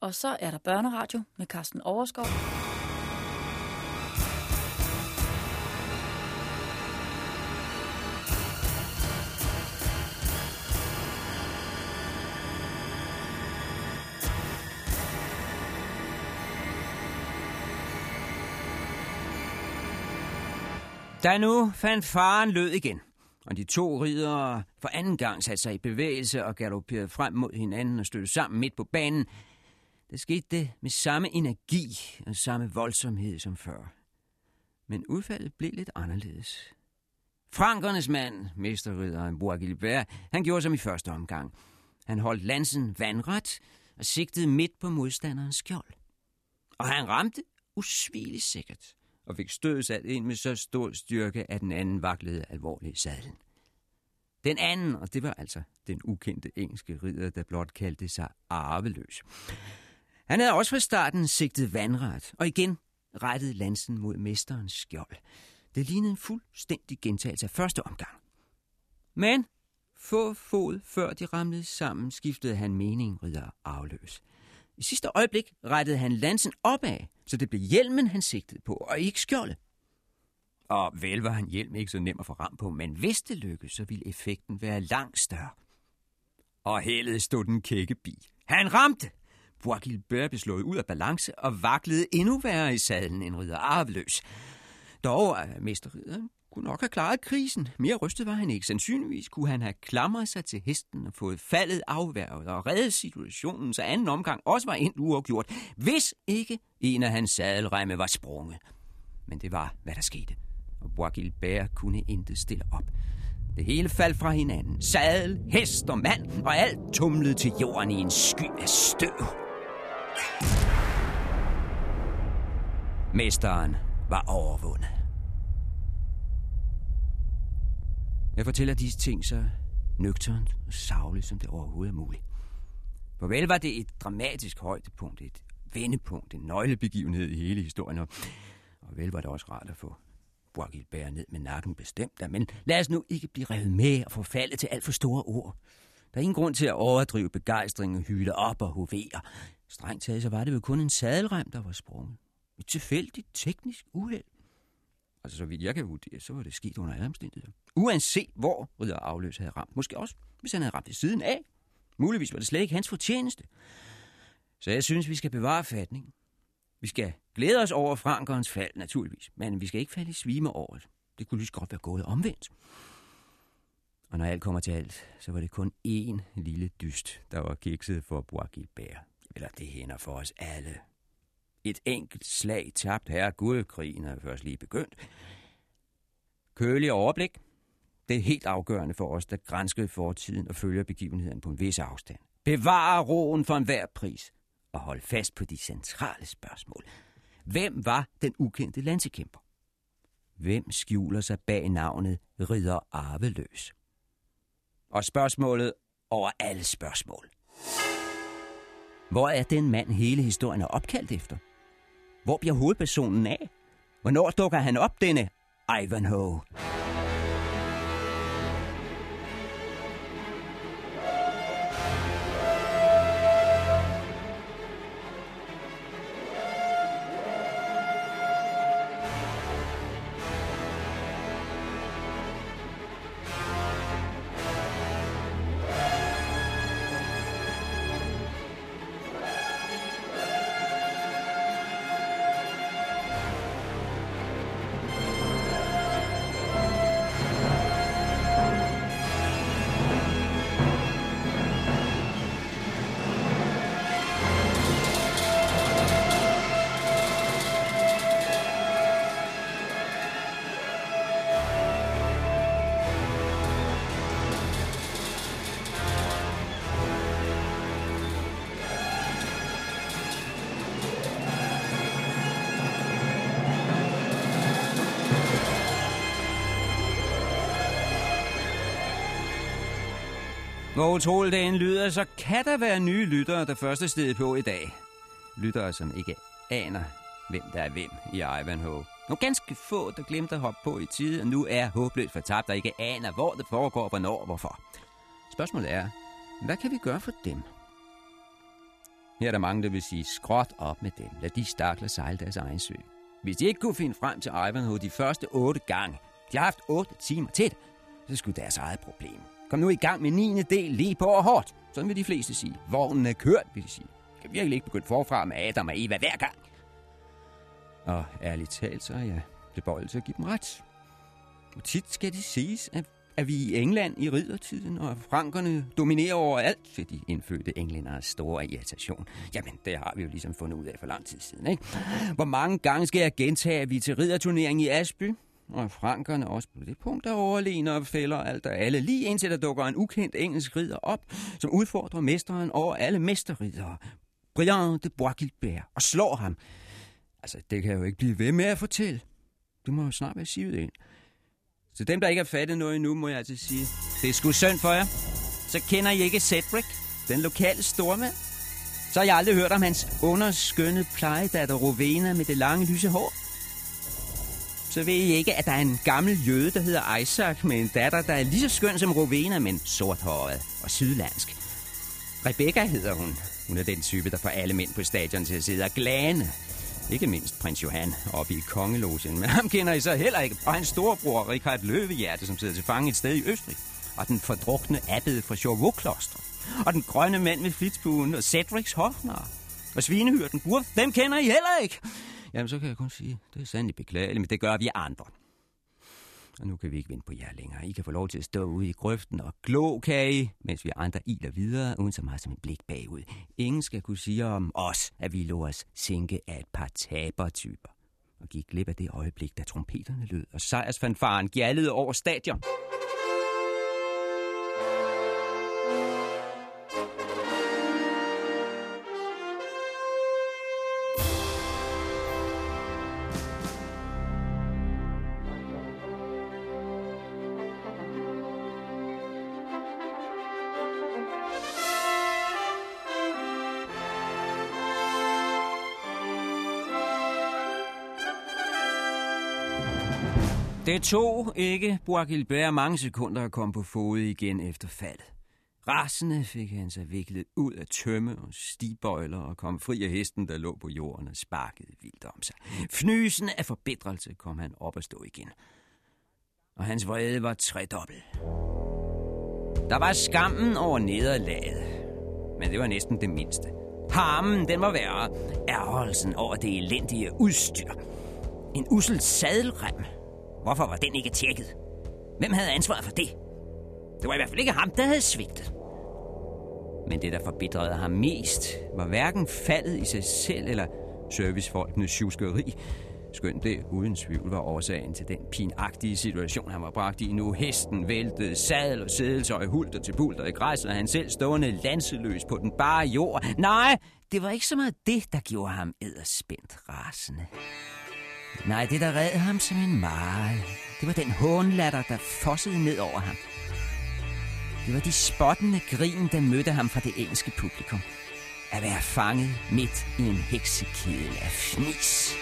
Og så er der børneradio med Carsten Overskov. Da nu fandt faren lød igen, og de to ridere for anden gang satte sig i bevægelse og galopperede frem mod hinanden og støttede sammen midt på banen, det skete det med samme energi og samme voldsomhed som før. Men udfaldet blev lidt anderledes. Frankernes mand, mesterridderen Bourguilbert, han gjorde som i første omgang. Han holdt lansen vandret og sigtede midt på modstanderens skjold. Og han ramte usvigeligt sikkert og fik stødet sat ind med så stor styrke, at den anden vaklede alvorligt i sadlen. Den anden, og det var altså den ukendte engelske ridder, der blot kaldte sig arveløs. Han havde også fra starten sigtet vandret, og igen rettede lansen mod mesterens skjold. Det lignede en fuldstændig gentagelse af første omgang. Men få fod før de ramlede sammen, skiftede han mening, ridder afløs. I sidste øjeblik rettede han lansen opad, så det blev hjelmen, han sigtede på, og ikke skjoldet. Og vel var han hjelm ikke så nem at få ram på, men hvis det lykkedes, så ville effekten være langt større. Og heldet stod den kække bi. Han ramte! Bois Gilbert blev slået ud af balance og vaklede endnu værre i sadlen end ridder arveløs. Dog er mesterridderen kunne nok have klaret krisen. Mere rystet var han ikke. Sandsynligvis kunne han have klamret sig til hesten og fået faldet afværget og reddet situationen, så anden omgang også var endt uafgjort, hvis ikke en af hans sadelremme var sprunget. Men det var, hvad der skete, og Bois Gilbert kunne intet stille op. Det hele faldt fra hinanden. Sadel, hest og mand, og alt tumlede til jorden i en sky af støv. Mesteren var overvundet. Jeg fortæller disse ting så nøgternt og savligt, som det overhovedet er muligt. For vel var det et dramatisk højdepunkt, et vendepunkt, en nøglebegivenhed i hele historien, og, vel var det også rart at få Bois ned med nakken bestemt, men lad os nu ikke blive revet med og forfalde til alt for store ord. Der er ingen grund til at overdrive begejstringen og hyle op og hovere. Strengt taget, så var det jo kun en sadelrem, der var sprunget. Et tilfældigt teknisk uheld. Altså, så vidt jeg kan vurdere, så var det sket under alle omstændigheder. Uanset hvor Ridder Afløs havde ramt. Måske også, hvis han havde ramt det siden af. Muligvis var det slet ikke hans fortjeneste. Så jeg synes, vi skal bevare fatningen. Vi skal glæde os over Frankerens fald, naturligvis. Men vi skal ikke falde i svime over det. Det kunne lige godt være gået omvendt. Og når alt kommer til alt, så var det kun én lille dyst, der var kikset for Bois Gilbert. Eller det hænder for os alle. Et enkelt slag tabt her guldkrigen er først lige begyndt. Kølig overblik. Det er helt afgørende for os, der grænsker fortiden og følger begivenheden på en vis afstand. Bevare roen for enhver pris og hold fast på de centrale spørgsmål. Hvem var den ukendte landsekæmper? Hvem skjuler sig bag navnet Ridder Arveløs? Og spørgsmålet over alle spørgsmål. Hvor er den mand hele historien er opkaldt efter? Hvor bliver hovedpersonen af? Hvornår dukker han op, denne Ivanhoe? Hvor utroligt lyder, så kan der være nye lyttere, der første sted på i dag. Lyttere, som ikke aner, hvem der er hvem i Ivanhoe. Nogle ganske få, der glemte at hoppe på i tide, og nu er håbløst fortabt, og ikke aner, hvor det foregår, hvornår og hvorfor. Spørgsmålet er, hvad kan vi gøre for dem? Her er der mange, der vil sige, skråt op med dem. Lad de stakler sejle deres egen sø. Hvis de ikke kunne finde frem til Ivanhoe de første otte gange, de har haft otte timer til det, så skulle deres eget problem. Kom nu i gang med 9. del lige på og hårdt. Sådan vil de fleste sige. Vognen er kørt, vil de sige. Kan virkelig ikke begynde forfra med Adam og Eva hver gang. Og ærligt talt, så er jeg tilbøjelig til at give dem ret. Og tit skal det siges, at, at vi i England i riddertiden, og frankerne dominerer overalt til de indfødte englænderes store irritation. Jamen, det har vi jo ligesom fundet ud af for lang tid siden, ikke? Hvor mange gange skal jeg gentage, at vi er til ridderturnering i Asby? Og frankerne også på det punkt, der overlegne og fælder alt og alle, lige indtil der dukker en ukendt engelsk ridder op, som udfordrer mesteren over alle mesterridere, Brian de Bois og slår ham. Altså, det kan jeg jo ikke blive ved med at fortælle. Det må jo snart være sivet ind. Så dem, der ikke har fattet noget endnu, må jeg altså sige, det er sgu synd for jer. Så kender I ikke Cedric, den lokale stormand? Så har jeg aldrig hørt om hans underskønne plejedatter Rovena med det lange lyse hår. Så ved I ikke, at der er en gammel jøde, der hedder Isaac, med en datter, der er lige så skøn som Rovena, men sorthåret og sydlandsk. Rebecca hedder hun. Hun er den type, der får alle mænd på stadion til at sidde og glane. Ikke mindst prins Johan oppe i kongelogen. Men ham kender I så heller ikke. Og hans storebror Richard Løvehjerte, som sidder til fange et sted i Østrig. Og den fordrukne abbed fra Chauveau-kloster. Og den grønne mand med flitsbuen og Cedrics hofnar. Og svinehyrden Burf, dem kender I heller ikke. Jamen, så kan jeg kun sige, det er sandelig beklageligt, men det gør vi andre. Og nu kan vi ikke vente på jer længere. I kan få lov til at stå ude i grøften og glo, kan I, mens vi andre iler videre, uden så meget som et blik bagud. Ingen skal kunne sige om os, at vi lå os sænke af et par tabertyper. Og gik glip af det øjeblik, da trompeterne lød, og sejrsfanfaren gjaldede over stadion. Det tog ikke Bois mange sekunder at komme på fod igen efter faldet. Rasende fik han sig viklet ud af tømme og stibøjler og kom fri af hesten, der lå på jorden og sparkede vildt om sig. Fnysende af forbedrelse kom han op og stå igen. Og hans vrede var tredobbelt. Der var skammen over nederlaget, men det var næsten det mindste. Harmen, den var værre. Ærgelsen over det elendige udstyr. En usel sadelrem, Hvorfor var den ikke tjekket? Hvem havde ansvaret for det? Det var i hvert fald ikke ham, der havde svigtet. Men det, der forbedrede ham mest, var hverken faldet i sig selv eller servicefolkenes tjuskeri, skønt det uden tvivl var årsagen til den pinagtige situation, han var bragt i nu. Hesten væltede, sadel og sædeltøj hulter til bulter i græsset, og han selv stående lanseløs på den bare jord. Nej, det var ikke så meget det, der gjorde ham edderspændt rasende. Nej, det der red ham som en mare, det var den hånlatter, der fossede ned over ham. Det var de spottende grin, der mødte ham fra det engelske publikum. At være fanget midt i en heksekedel af fnis.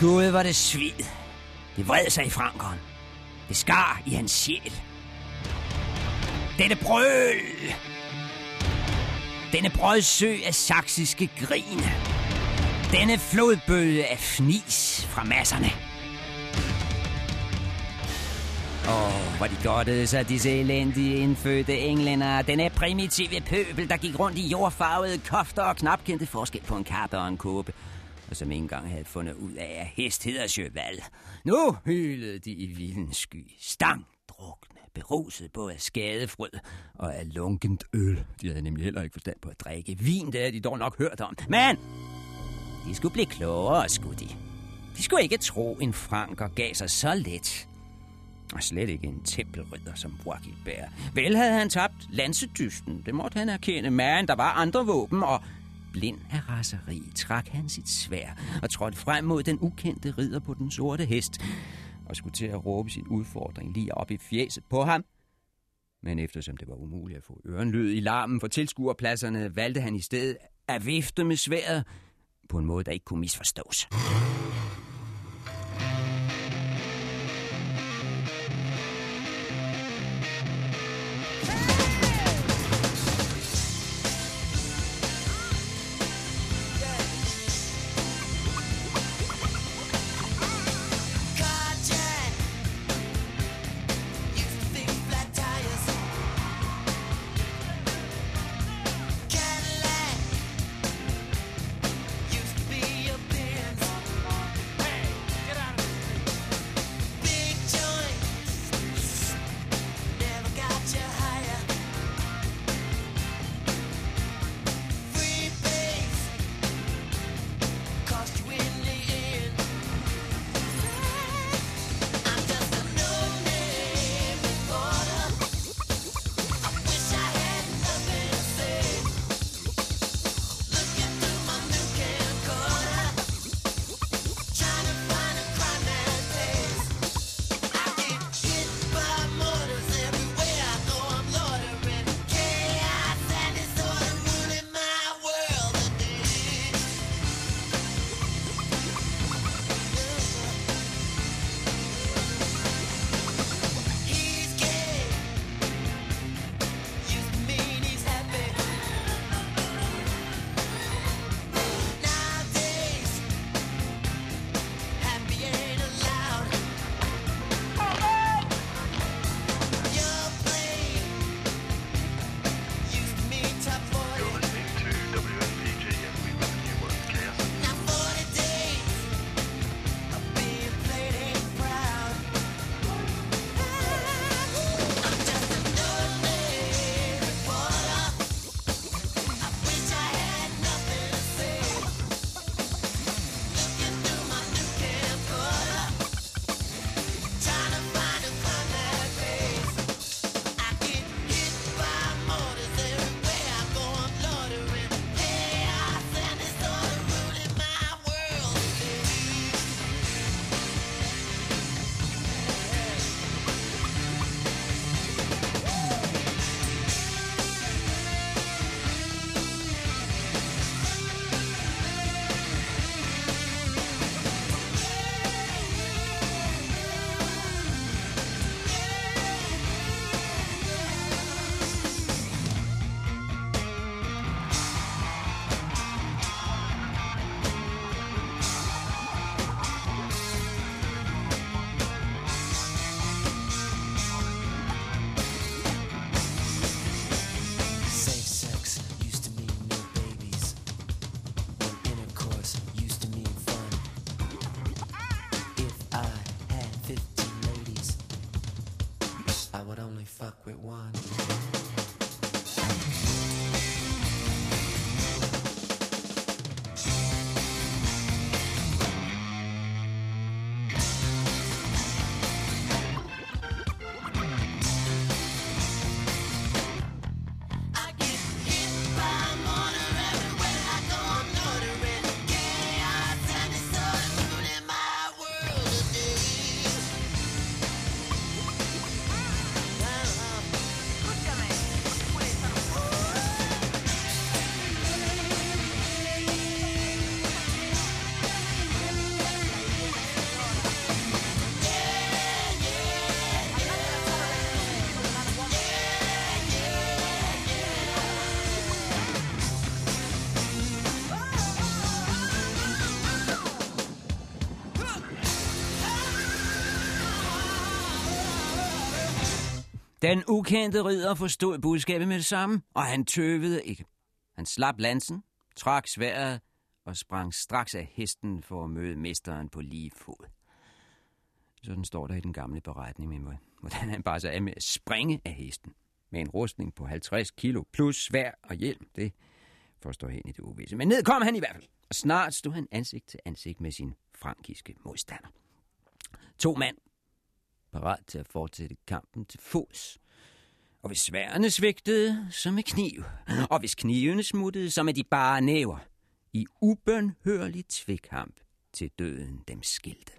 Gud var det svid. Det vred sig i Frankeren. Det skar i hans sjæl. Dette brøl! Denne brødsø af saksiske grin. Denne flodbølge af fnis fra masserne. Åh, oh, hvor de godtede sig, disse elendige indfødte englænder. Denne primitive pøbel, der gik rundt i jordfarvede kofter og knap kendte forskel på en kappe og en kåbe. Og som ikke engang havde fundet ud af, at hest hedder Cheval. Nu hylede de i vildens sky. Stang, drukne, beruset både af skadefrød og af lunkent øl. De havde nemlig heller ikke forstand på at drikke vin, det havde de dog nok hørt om. Men de skulle blive klogere, skulle de. De skulle ikke tro, en franker gav sig så let. Og slet ikke en tempelridder som Bois Vel havde han tabt lansedysten, det måtte han erkende, men der var andre våben, og blind af raseri trak han sit svær og trådte frem mod den ukendte ridder på den sorte hest, og skulle til at råbe sin udfordring lige op i fjeset på ham. Men eftersom det var umuligt at få ørenlyd i larmen for tilskuerpladserne, valgte han i stedet at vifte med sværet på en måde, der ikke kunne misforstås. Den ukendte ridder forstod budskabet med det samme, og han tøvede ikke. Han slap lansen, trak sværet og sprang straks af hesten for at møde mesteren på lige fod. Sådan står der i den gamle beretning med, hvordan han bare så af med at springe af hesten. Med en rustning på 50 kilo plus svær og hjelm. Det forstår hen i det uvisse. Men ned kom han i hvert fald. Og snart stod han ansigt til ansigt med sin frankiske modstander. To mand, parat til at fortsætte kampen til fods. Og hvis sværene svigtede, så med kniv. Og hvis knivene smuttede, så med de bare næver. I ubønhørlig tvikkamp til døden dem skilte.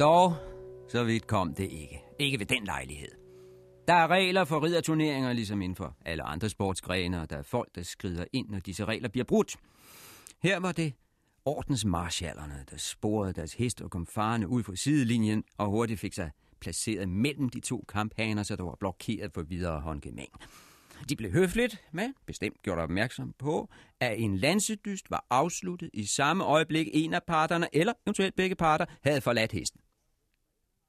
Dog, så vidt kom det ikke. Ikke ved den lejlighed. Der er regler for ridderturneringer, ligesom inden for alle andre sportsgrene, og der er folk, der skrider ind, når disse regler bliver brudt. Her var det ordensmarschallerne, der sporede deres hest og kom farne ud fra sidelinjen og hurtigt fik sig placeret mellem de to kamphaner, så der var blokeret for videre håndgemæng. De blev høfligt, men bestemt gjort opmærksom på, at en lansedyst var afsluttet i samme øjeblik en af parterne, eller eventuelt begge parter, havde forladt hesten.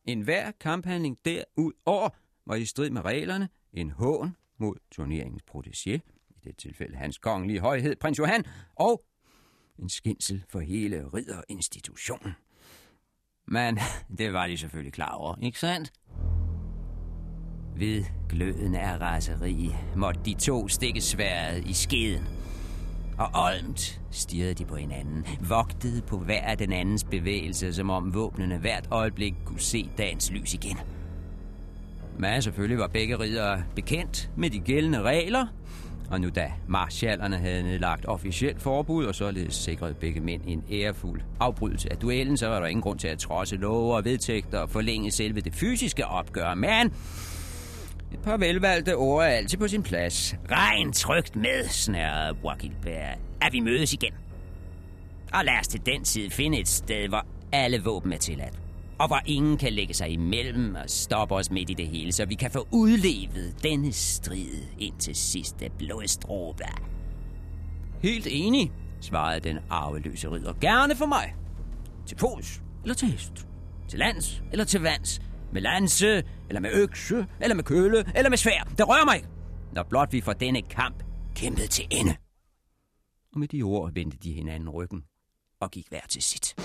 En hver kamphandling derudover var i strid med reglerne en hån mod turneringens protégé, i det tilfælde hans kongelige højhed, prins Johan, og en skinsel for hele ridderinstitutionen. Men det var de selvfølgelig klar over, ikke sandt? Ved gløden af raseri måtte de to stikke sværet i skeden. Og olmt stirrede de på hinanden, vogtede på hver af den andens bevægelse, som om våbnene hvert øjeblik kunne se dagens lys igen. Men selvfølgelig var begge ridere bekendt med de gældende regler, og nu da marschallerne havde nedlagt officielt forbud og således sikret begge mænd en ærefuld afbrydelse af duellen, så var der ingen grund til at trodse love og vedtægter og forlænge selve det fysiske opgør. Men et par velvalgte ord er altid på sin plads. Regn trygt med, snærrede Bois at vi mødes igen. Og lad os til den tid finde et sted, hvor alle våben er tilladt. Og hvor ingen kan lægge sig imellem og stoppe os midt i det hele, så vi kan få udlevet denne strid ind til sidste blodstråbe. Helt enig, svarede den arveløse ridder. Gerne for mig. Til fods eller til hest. Til lands eller til vands. Med lanse, eller med økse, eller med køle, eller med svær. Det rører mig når blot vi får denne kamp kæmpet til ende. Og med de ord vendte de hinanden ryggen og gik hver til sit.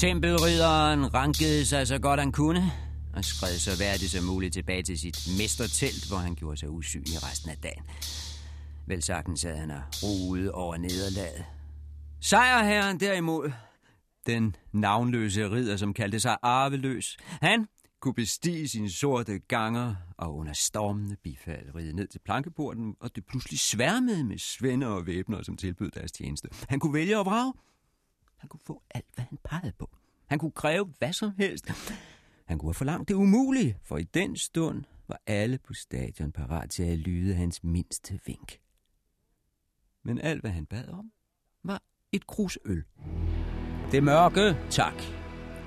Tempelridderen rankede sig så godt han kunne, og skred så værdigt som muligt tilbage til sit mestertelt, hvor han gjorde sig usynlig resten af dagen. Vel sagtens havde han roede over nederlaget. Sejrherren derimod, den navnløse ridder, som kaldte sig Arveløs, han kunne bestige sine sorte ganger og under stormende bifald ride ned til plankeporten, og det pludselig sværmede med svender og væbner, som tilbød deres tjeneste. Han kunne vælge og vrage. Han kunne få alt, hvad han pegede på. Han kunne kræve hvad som helst. Han kunne have forlangt det umulige, for i den stund var alle på stadion parat til at lyde hans mindste vink. Men alt, hvad han bad om, var et krus øl. Det mørke, tak.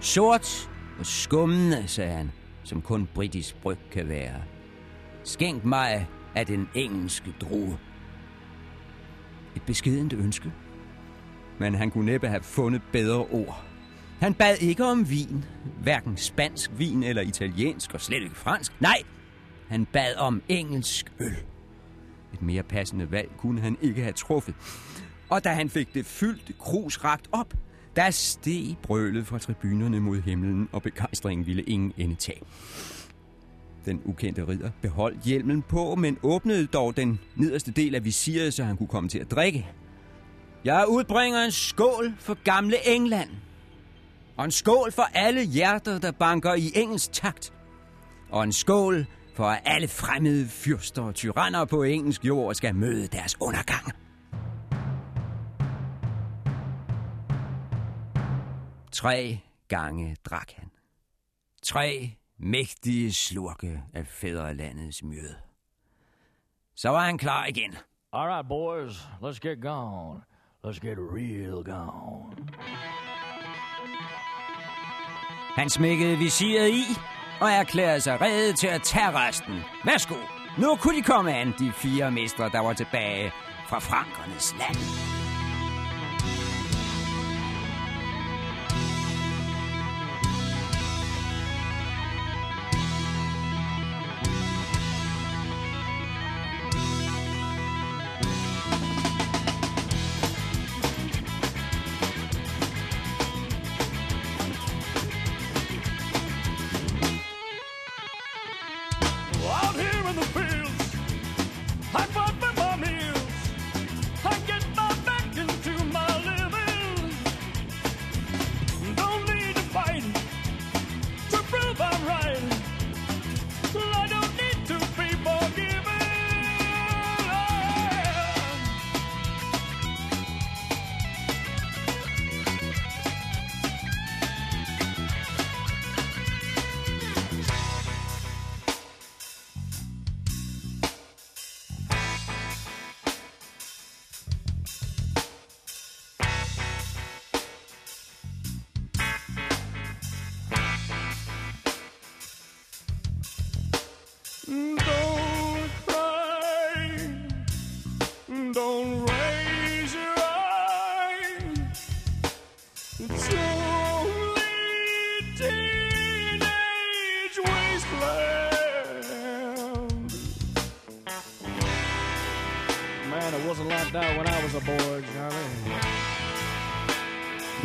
Sort og skummende, sagde han, som kun britisk bryg kan være. Skænk mig af den engelske drue. Et beskedent ønske, men han kunne næppe have fundet bedre ord. Han bad ikke om vin, hverken spansk vin eller italiensk, og slet ikke fransk. Nej, han bad om engelsk øl. Et mere passende valg kunne han ikke have truffet. Og da han fik det fyldt krus ragt op, der steg brølet fra tribunerne mod himlen, og begejstringen ville ingen ende tage. Den ukendte ridder beholdt hjelmen på, men åbnede dog den nederste del af visiret, så han kunne komme til at drikke. Jeg udbringer en skål for gamle England. Og en skål for alle hjerter, der banker i engelsk takt. Og en skål for at alle fremmede fyrster og tyranner på engelsk jord skal møde deres undergang. Tre gange drak han. Tre mægtige slurke af fædrelandets mjød. Så var han klar igen. All right, boys, let's get going. Let's get real gone. Han smækkede visiret i og erklærede sig reddet til at tage resten. Værsgo, nu kunne de komme an, de fire mestre, der var tilbage fra frankernes land.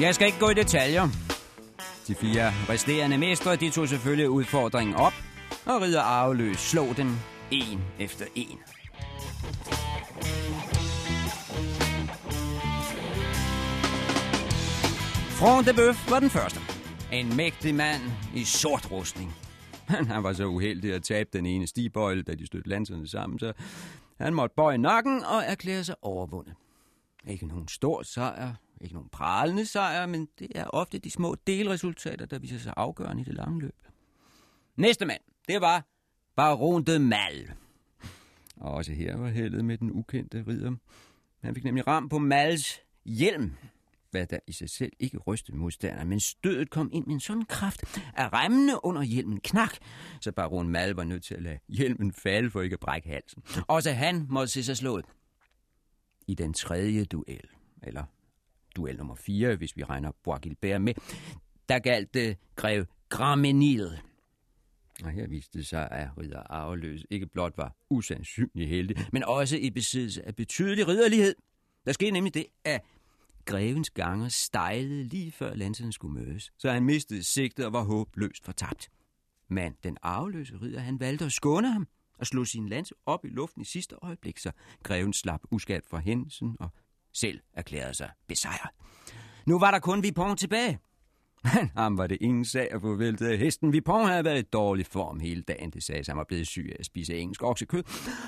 Jeg skal ikke gå i detaljer. De fire resterende mestre, de tog selvfølgelig udfordringen op, og rider arveløs slog den en efter en. Front de Bøf var den første. En mægtig mand i sort rustning. Han var så uheldig at tabe den ene stibøjle, da de stødte lanserne sammen, så han måtte bøje nakken og erklære sig overvundet. Ikke nogen stor sejr, ikke nogen pralende sejr, men det er ofte de små delresultater, der viser sig afgørende i det lange løb. Næste mand, det var Baron de Mal. Og også her var heldet med den ukendte ridder. Han fik nemlig ram på Mals hjelm, hvad der i sig selv ikke rystede modstanderen, men stødet kom ind med en sådan kraft, at remmene under hjelmen knak, så baron Mal var nødt til at lade hjelmen falde for ikke at brække halsen. Også han måtte se sig slået. I den tredje duel, eller duel nummer 4, hvis vi regner Bois Gilbert med, der galt det grev Gramenil. Og her viste det sig, at ridder Arveløs ikke blot var usandsynlig heldig, men også i besiddelse af betydelig ridderlighed. Der skete nemlig det, at grevens ganger stejlede lige før lanserne skulle mødes, så han mistede sigtet og var håbløst fortabt. Men den arveløse ridder, han valgte at skåne ham og slå sin lans op i luften i sidste øjeblik, så greven slap uskadt fra hændelsen og selv erklærede sig besejret. Nu var der kun Vipon tilbage. Men ham var det ingen sag at få væltet af hesten. Vipon havde været i dårlig form hele dagen. Det sagde, sig, han var blevet syg af at spise engelsk oksekød.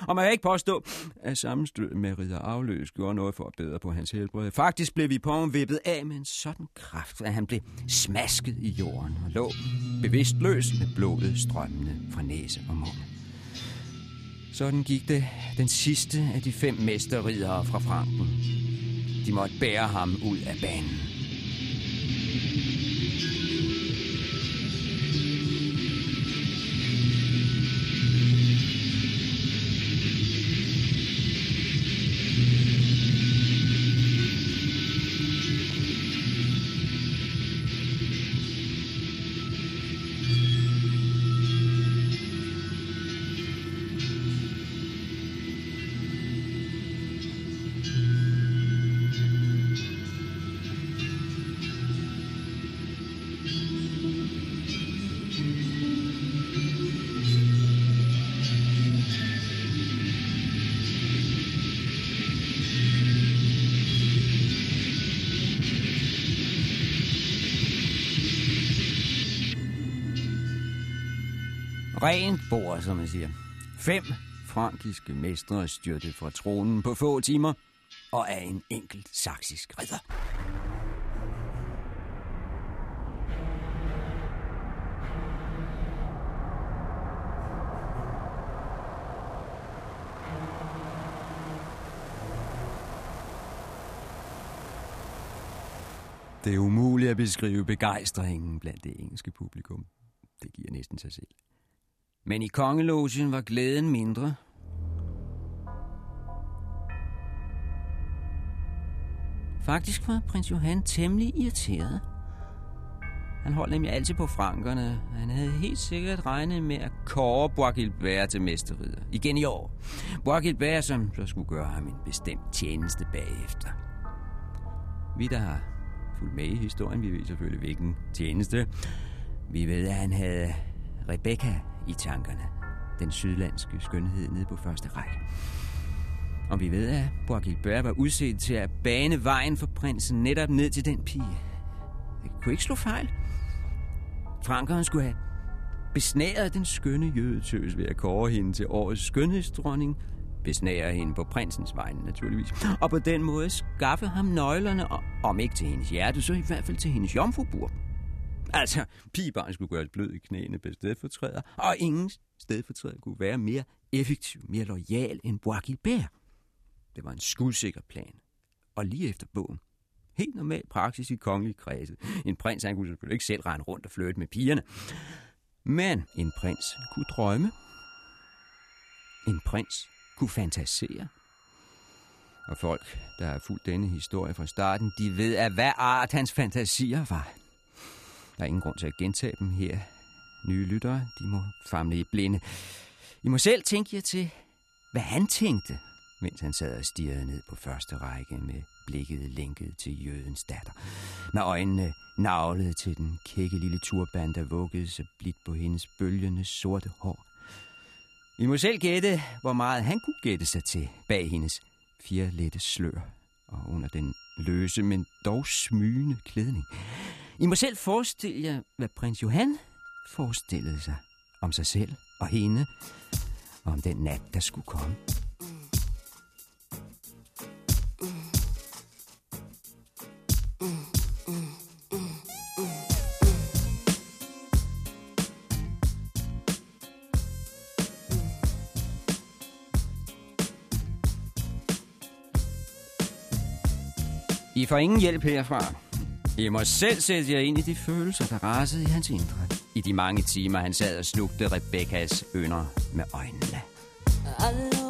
Og man kan ikke påstå, at sammenstød med ridder afløs gjorde noget for at bedre på hans helbred. Faktisk blev Vipon vippet af med en sådan kraft, at han blev smasket i jorden og lå bevidstløs med blodet strømmende fra næse og mund. Sådan gik det den sidste af de fem mesterridere fra Franken. De måtte bære ham ud af banen. Rent bord, som man siger. Fem frankiske mestre styrte fra tronen på få timer, og af en enkelt saksisk ridder. Det er umuligt at beskrive begejstringen blandt det engelske publikum. Det giver næsten sig selv. Men i kongelogen var glæden mindre. Faktisk var prins Johan temmelig irriteret. Han holdt nemlig altid på frankerne. Han havde helt sikkert regnet med at kåre Bois til mesterridder. Igen i år. Bois som så skulle gøre ham en bestemt tjeneste bagefter. Vi, der har fulgt med i historien, vi ved selvfølgelig, hvilken tjeneste. Vi ved, at han havde Rebecca i tankerne. Den sydlandske skønhed nede på første række. Og vi ved, at Bois Gilbert var udset til at bane vejen for prinsen netop ned til den pige. Det kunne ikke slå fejl. Frankeren skulle have besnæret den skønne jødetøs ved at kåre hende til årets skønhedsdronning, besnære hende på prinsens vegne naturligvis, og på den måde skaffe ham nøglerne, om ikke til hendes hjerte, så i hvert fald til hendes jomfrubur. Altså, pigebarn skulle gøres blød i knæene på stedfortræder, og ingen stedfortræder kunne være mere effektiv, mere lojal end Bois Gilbert. Det var en skudsikker plan. Og lige efter bogen. Helt normal praksis i kongelig kredse. En prins, han kunne selvfølgelig ikke selv rende rundt og flytte med pigerne. Men en prins kunne drømme. En prins kunne fantasere. Og folk, der har fulgt denne historie fra starten, de ved, at hvad art hans fantasier var. Der er ingen grund til at gentage dem her. Nye lyttere, de må famle i blinde. I må selv tænke jer til, hvad han tænkte, mens han sad og stirrede ned på første række med blikket lænket til jødens datter. Med øjnene navlede til den kække lille turban, der vuggede så blidt på hendes bølgende sorte hår. I må selv gætte, hvor meget han kunne gætte sig til bag hendes fire lette slør og under den løse, men dog smygende klædning. I må selv forestille jer, hvad prins Johan forestillede sig om sig selv og hende, og om den nat, der skulle komme. I får ingen hjælp herfra. I må selv sætte jer ind i de følelser, der rasede i hans indre. I de mange timer, han sad og slugte Rebekkas ønder med øjnene. Hello.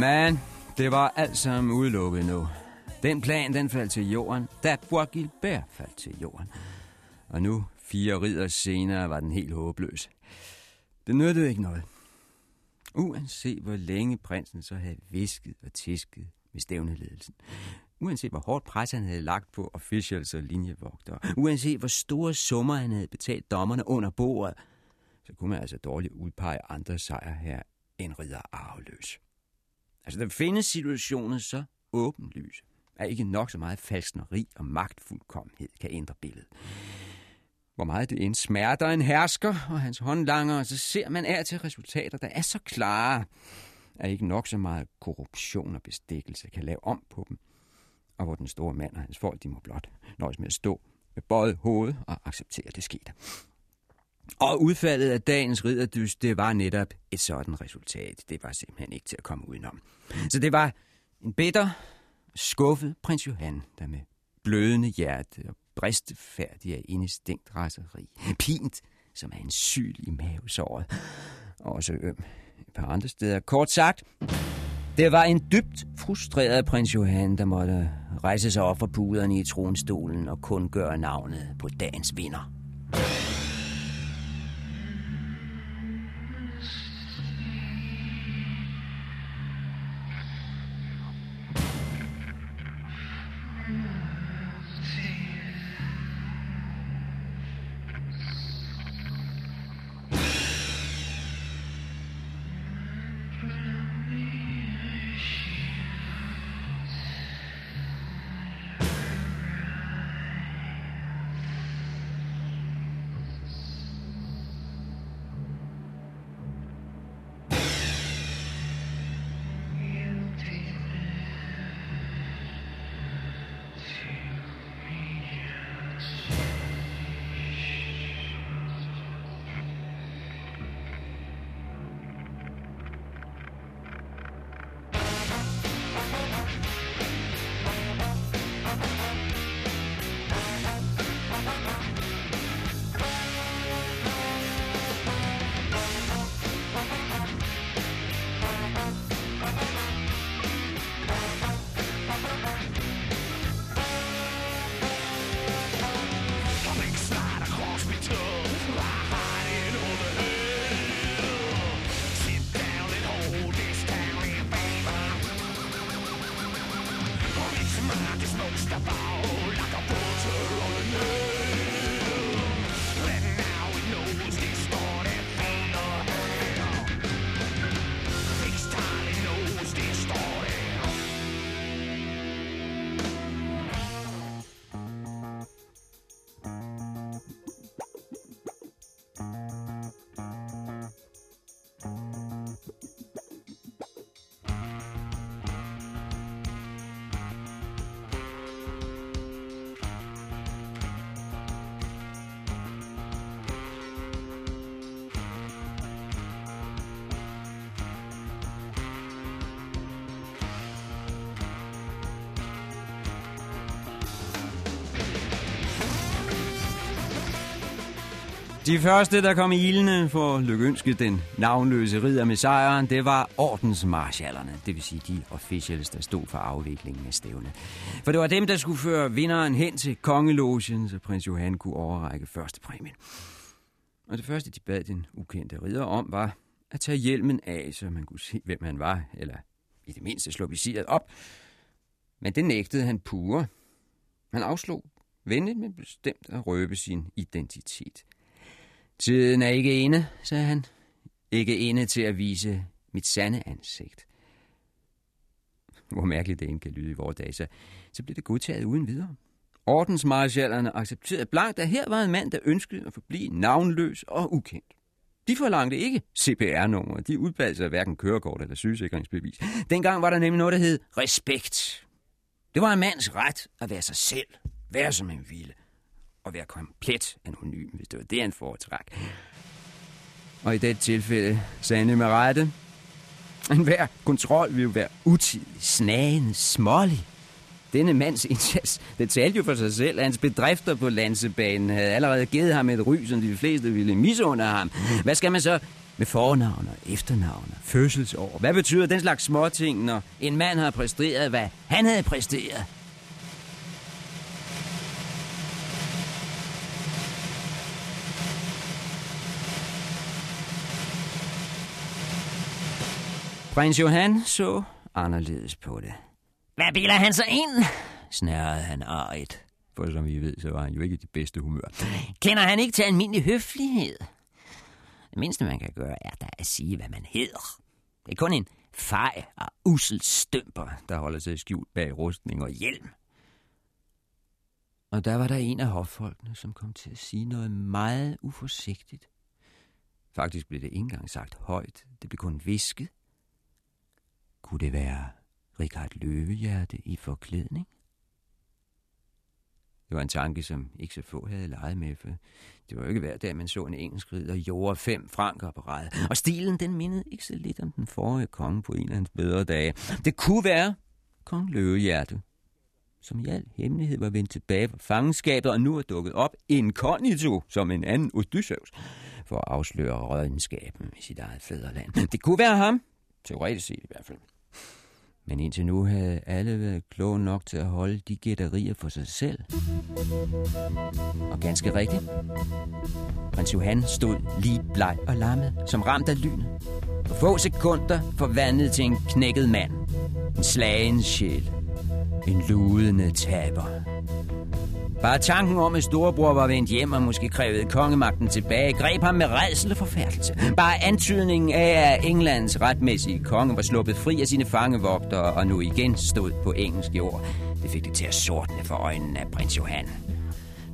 Men det var alt sammen udelukket nu. Den plan, den faldt til jorden, da Bois faldt til jorden. Og nu, fire ridder senere, var den helt håbløs. Det nyttede ikke noget. Uanset hvor længe prinsen så havde visket og tisket med stævneledelsen, uanset hvor hårdt pres han havde lagt på officials og linjevogtere, uanset hvor store summer han havde betalt dommerne under bordet, så kunne man altså dårligt udpege andre sejre her end ridder arveløs. Altså, der findes situationer så åbenlyse, at ikke nok så meget falskneri og magtfuldkommenhed kan ændre billedet. Hvor meget det end smerter en hersker og hans håndlanger, så ser man af til resultater, der er så klare, at ikke nok så meget korruption og bestikkelse kan lave om på dem. Og hvor den store mand og hans folk, de må blot nøjes med at stå med bøjet hoved og acceptere det skete. Og udfaldet af dagens ridderdys, det var netop et sådan resultat. Det var simpelthen ikke til at komme udenom. Så det var en bitter, skuffet prins Johan, der med blødende hjerte og bristefærdig af indestængt raseri, pint som er en syl i mavesåret, og også øm et par andre steder. Kort sagt, det var en dybt frustreret prins Johan, der måtte rejse sig op fra puderne i tronstolen og kun gøre navnet på dagens vinder. De første, der kom i ildene for at lykønske den navnløse ridder med sejren, det var ordensmarschallerne, det vil sige de officials, der stod for afviklingen af stævne. For det var dem, der skulle føre vinderen hen til kongelogen, så prins Johan kunne overrække første præmien. Og det første, de bad den ukendte ridder om, var at tage hjelmen af, så man kunne se, hvem han var, eller i det mindste slå visiret op. Men det nægtede han pure. Han afslog venligt, men bestemt at røbe sin identitet. Tiden er ikke ene, sagde han. Ikke ene til at vise mit sande ansigt. Hvor mærkeligt det end kan lyde i vores dage, så, så blev det godtaget uden videre. Ordensmarschallerne accepterede blankt, at her var en mand, der ønskede at forblive navnløs og ukendt. De forlangte ikke CPR-nummer. De udbad sig hverken kørekort eller sygesikringsbevis. Dengang var der nemlig noget, der hed respekt. Det var en mands ret at være sig selv, være som en ville at være komplet anonym, hvis det var det, han foretræk. Og i det tilfælde sagde han med rette, en hver kontrol vil jo være utidig, snagende, smålig. Denne mands indsats, det talte jo for sig selv. Hans bedrifter på landsebanen havde allerede givet ham et ry, som de fleste ville misunde ham. Hvad skal man så med fornavn og efternavn og fødselsår? Hvad betyder den slags småting, når en mand har præsteret, hvad han havde præsteret? Prins Johan så anderledes på det. Hvad biler han sig ind? snærrede han arigt. For som vi ved, så var han jo ikke i det bedste humør. Kender han ikke til almindelig høflighed? Det mindste, man kan gøre, er da at sige, hvad man hedder. Det er kun en fej og usel stømper, der holder sig skjult bag rustning og hjelm. Og der var der en af hoffolkene, som kom til at sige noget meget uforsigtigt. Faktisk blev det ikke engang sagt højt, det blev kun visket. Kunne det være Richard Løvehjerte i forklædning? Det var en tanke, som ikke så få havde leget med, for det var jo ikke hver dag, man så en engelsk ridder jorde fem franker på ræd. Og stilen, den mindede ikke så lidt om den forrige konge på en af hans bedre dage. Det kunne være kong Løvehjerte, som i al hemmelighed var vendt tilbage fra fangenskabet og nu er dukket op inkognito som en anden Odysseus for at afsløre rådenskaben i sit eget fædreland. Det kunne være ham, teoretisk set i hvert fald. Men indtil nu havde alle været kloge nok til at holde de gætterier for sig selv. Og ganske rigtigt. Prins Johan stod lige bleg og lammet, som ramt af lynet. På få sekunder forvandlet til en knækket mand. En slagen sjæl. En ludende taber. Bare tanken om, at storebror var vendt hjem og måske krævede kongemagten tilbage, greb ham med redsel og forfærdelse. Bare antydningen af, at Englands retmæssige konge var sluppet fri af sine fangevogtere og nu igen stod på engelsk jord, det fik det til at sortne for øjnene af prins Johan.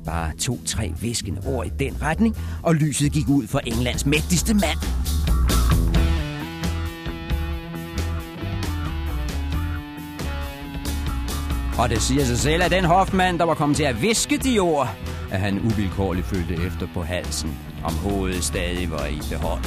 Bare to-tre viskende ord i den retning, og lyset gik ud for Englands mægtigste mand. Og det siger sig selv, at den hofmand, der var kommet til at viske de ord, at han uvilkårligt følte efter på halsen, om hovedet stadig var i behold.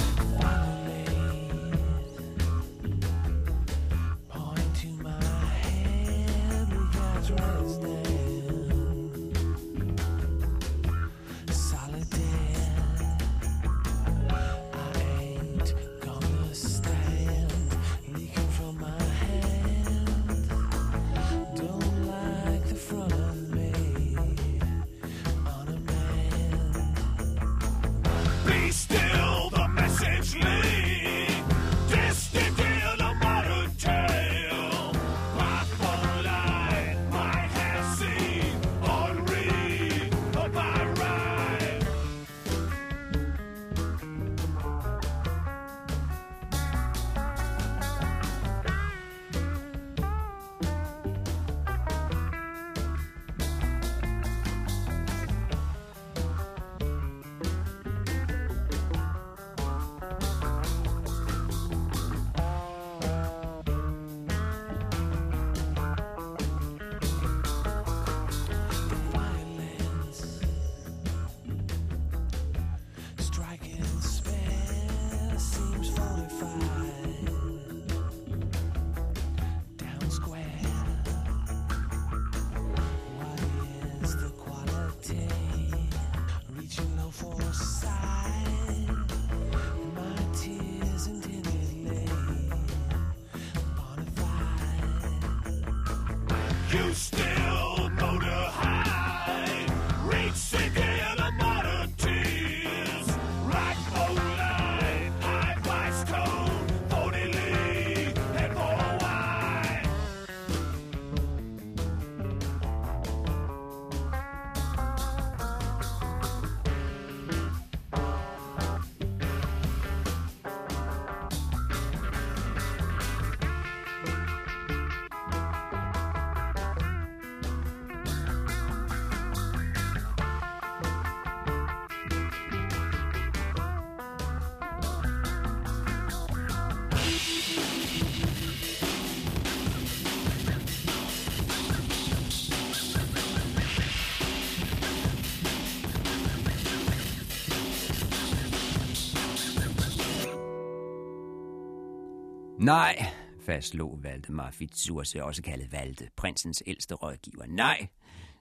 Nej, fastslog Valdemar Fitzurse, også kaldet Valde, prinsens ældste rådgiver. Nej,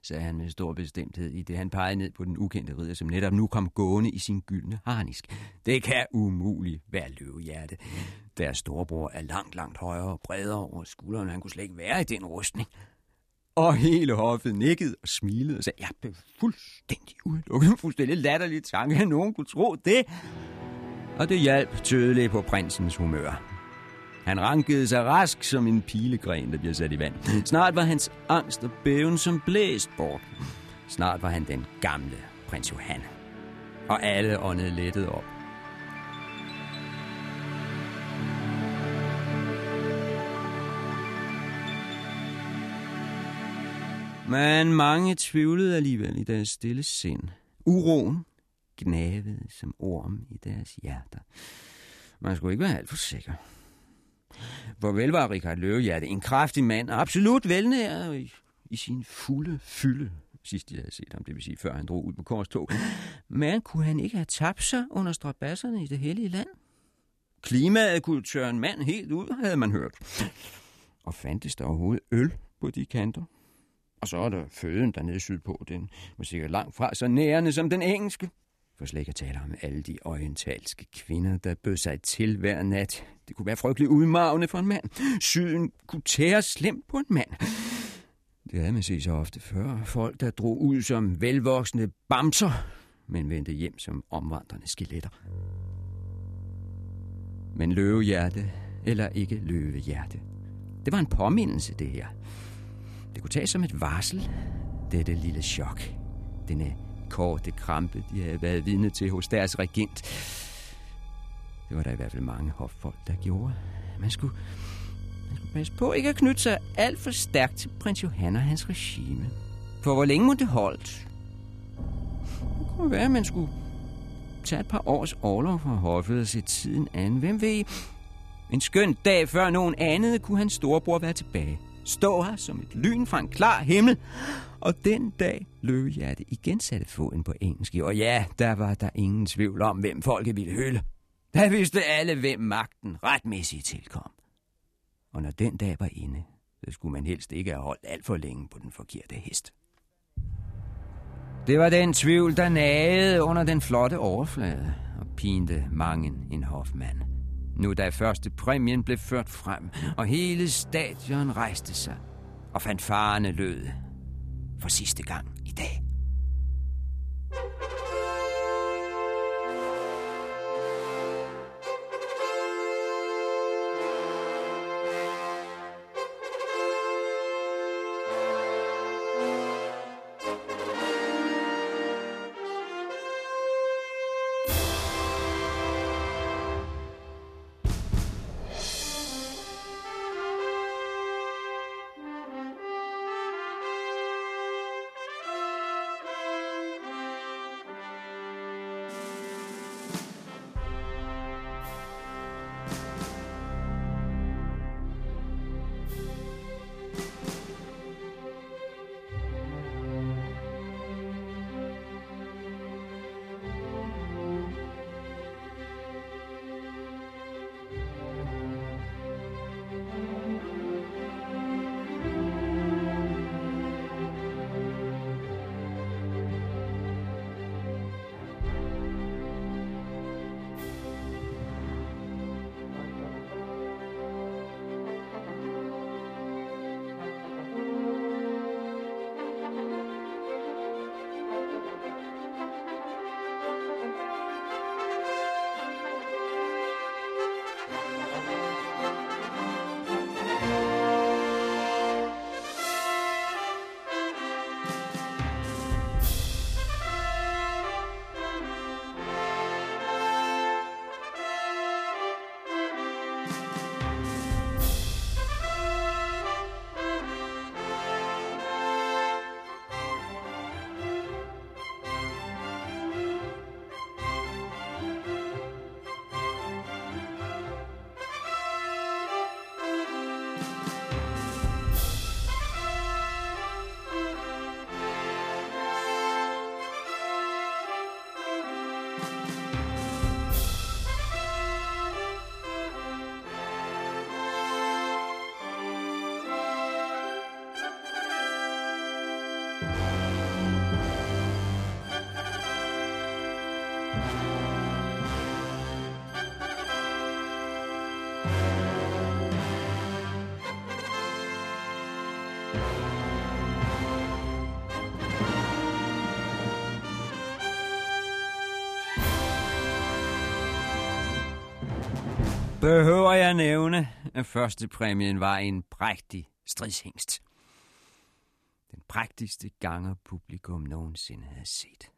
sagde han med stor bestemthed, i det han pegede ned på den ukendte ridder, som netop nu kom gående i sin gyldne harnisk. Det kan umuligt være løvehjerte. Deres storebror er langt, langt højere og bredere over skulderen. Han kunne slet ikke være i den rustning. Og hele hoffet nikkede og smilede og sagde, jeg blev fuldstændig udelukket. Fuldstændig latterlig tanke, at nogen kunne tro det. Og det hjalp tydeligt på prinsens humør. Han rankede sig rask som en pilegren, der bliver sat i vand. Snart var hans angst og bæven som blæst bort. Snart var han den gamle prins Johan. Og alle åndede lettet op. Men mange tvivlede alligevel i deres stille sind. Uroen gnavede som orm i deres hjerter. Man skulle ikke være alt for sikker. Hvor vel var Richard Løvehjerte en kraftig mand, og absolut velnæret i, i sin fulde fylde, sidst jeg havde set ham, det vil sige før han drog ud på korstog. Men kunne han ikke have tabt sig under strabasserne i det hellige land? Klimaet kunne tørre en mand helt ud, havde man hørt. Og fandtes der overhovedet øl på de kanter? Og så er der føden dernede sydpå, den var sikkert langt fra så nærende som den engelske. For slet ikke at tale om alle de orientalske kvinder, der bød sig til hver nat. Det kunne være frygteligt udmavende for en mand. Syden kunne tære slemt på en mand. Det havde man set så ofte før. Folk, der drog ud som velvoksne bamser, men vendte hjem som omvandrende skeletter. Men løvehjerte, eller ikke løvehjerte. Det var en påmindelse, det her. Det kunne tages som et varsel, dette lille chok. Denne korte krampe, de havde været vidne til hos deres regent. Det var der i hvert fald mange hoffolk, der gjorde. Man skulle, man skulle passe på ikke at knytte sig alt for stærkt til prins Johan og hans regime. For hvor længe må det holdt? Det kunne være, at man skulle tage et par års overlov fra hoffet og se tiden an. Hvem ved? En skøn dag før nogen andet kunne hans storebror være tilbage. Stå her som et lyn fra en klar himmel. Og den dag løvehjerte igen satte foden på engelsk. Og ja, der var der ingen tvivl om, hvem folket ville hylde. Der vidste alle, hvem magten retmæssigt tilkom. Og når den dag var inde, så skulle man helst ikke have holdt alt for længe på den forkerte hest. Det var den tvivl, der nagede under den flotte overflade og pinte mange en hofmand. Nu da første præmien blev ført frem, og hele stadion rejste sig, og fanfarerne lød for sidste gang i dag. Behøver jeg nævne, at første præmien var en prægtig stridshængst. Den prægtigste ganger publikum nogensinde havde set.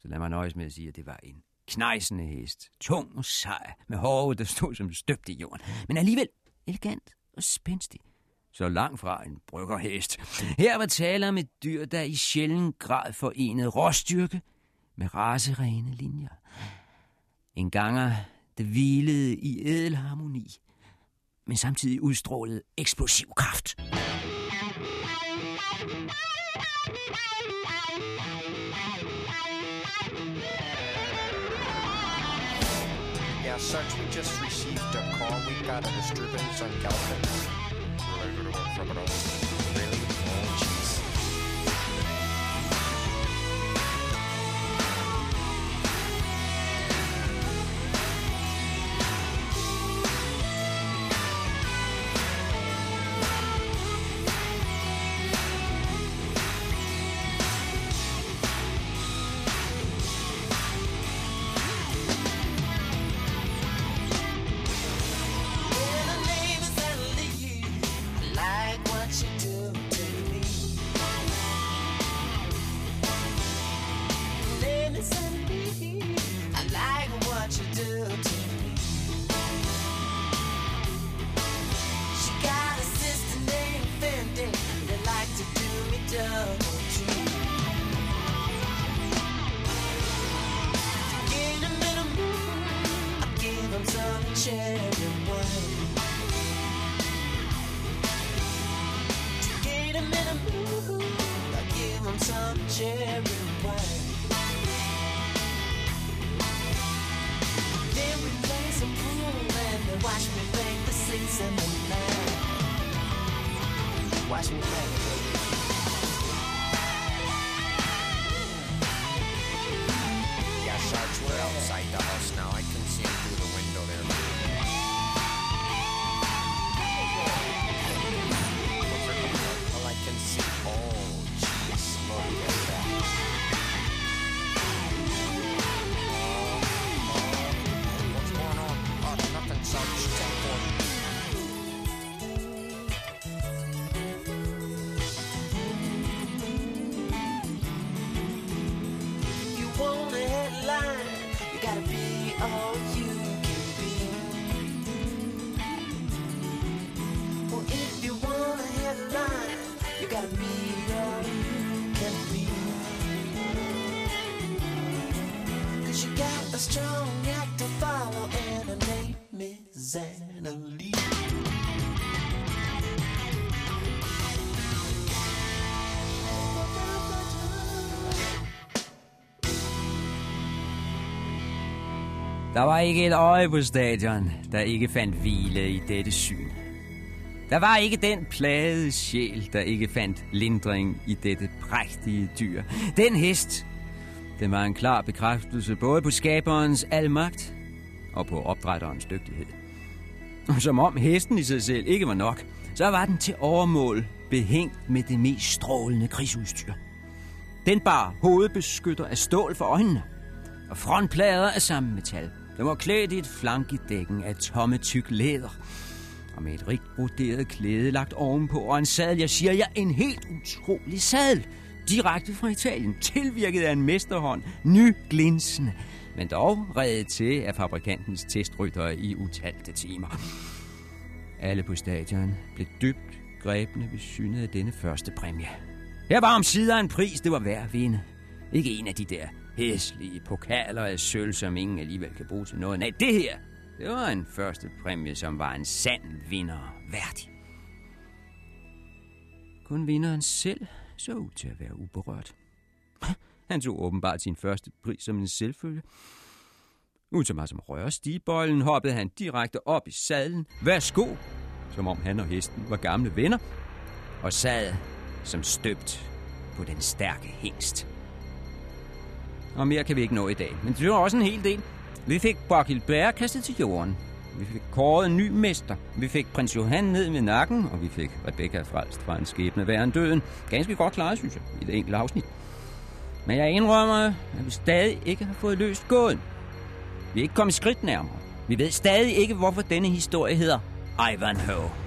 Så lad mig nøjes med at sige, at det var en knejsende hest. Tung og sej, med håret, der stod som støbt i jorden. Men alligevel elegant og spændstig. så langt fra en bryggerhest. Her var tale om et dyr, der i sjælden grad forenede råstyrke med raserene linjer. En ganger, der hvilede i ædel harmoni, men samtidig udstrålede eksplosiv kraft. Yeah, Sarge, we just received a call. We got a disturbance on Galvin. Really? Oh, In a mood, I give him some cherry wine. Then we play some pool and they watch me make the six and the nine. Watch me make it. Der var ikke et øje på stadion, der ikke fandt hvile i dette syn. Der var ikke den plagede sjæl, der ikke fandt lindring i dette prægtige dyr. Den hest, den var en klar bekræftelse både på skaberens almagt og på opdrætterens dygtighed. Og som om hesten i sig selv ikke var nok, så var den til overmål behængt med det mest strålende krigsudstyr. Den bar hovedbeskytter af stål for øjnene, og frontplader af samme metal. Den var klædt i et flankedækken af tomme tyk læder, og med et rigt broderet klæde lagt ovenpå, og en sadel, jeg siger ja en helt utrolig sadel, direkte fra Italien, tilvirket af en mesterhånd, nyglinsende, men dog reddet til af fabrikantens testryttere i utalte timer. Alle på stadion blev dybt grebne ved synet af denne første præmie. Her var om sider en pris, det var værd at vinde. Ikke en af de der hæslige pokaler af sølv, som ingen alligevel kan bruge til noget. Nej, det her, det var en første præmie, som var en sand vinder værdig. Kun vinderen selv så ud til at være uberørt. Han tog åbenbart sin første pris som en selvfølge. Uden så meget som røre stigbøjlen, hoppede han direkte op i sadlen. Værsgo, som om han og hesten var gamle venner, og sad som støbt på den stærke hængst. Og mere kan vi ikke nå i dag, men det var også en hel del. Vi fik Borghild Bær kastet til jorden. Vi fik kåret en ny mester. Vi fik prins Johan ned med nakken, og vi fik Rebecca frelst fra en skæbne værre end døden. Ganske godt klaret, synes jeg, i det enkelte afsnit. Men jeg indrømmer, at vi stadig ikke har fået løst gåden. Vi er ikke kommet skridt nærmere. Vi ved stadig ikke, hvorfor denne historie hedder Ivanhoe.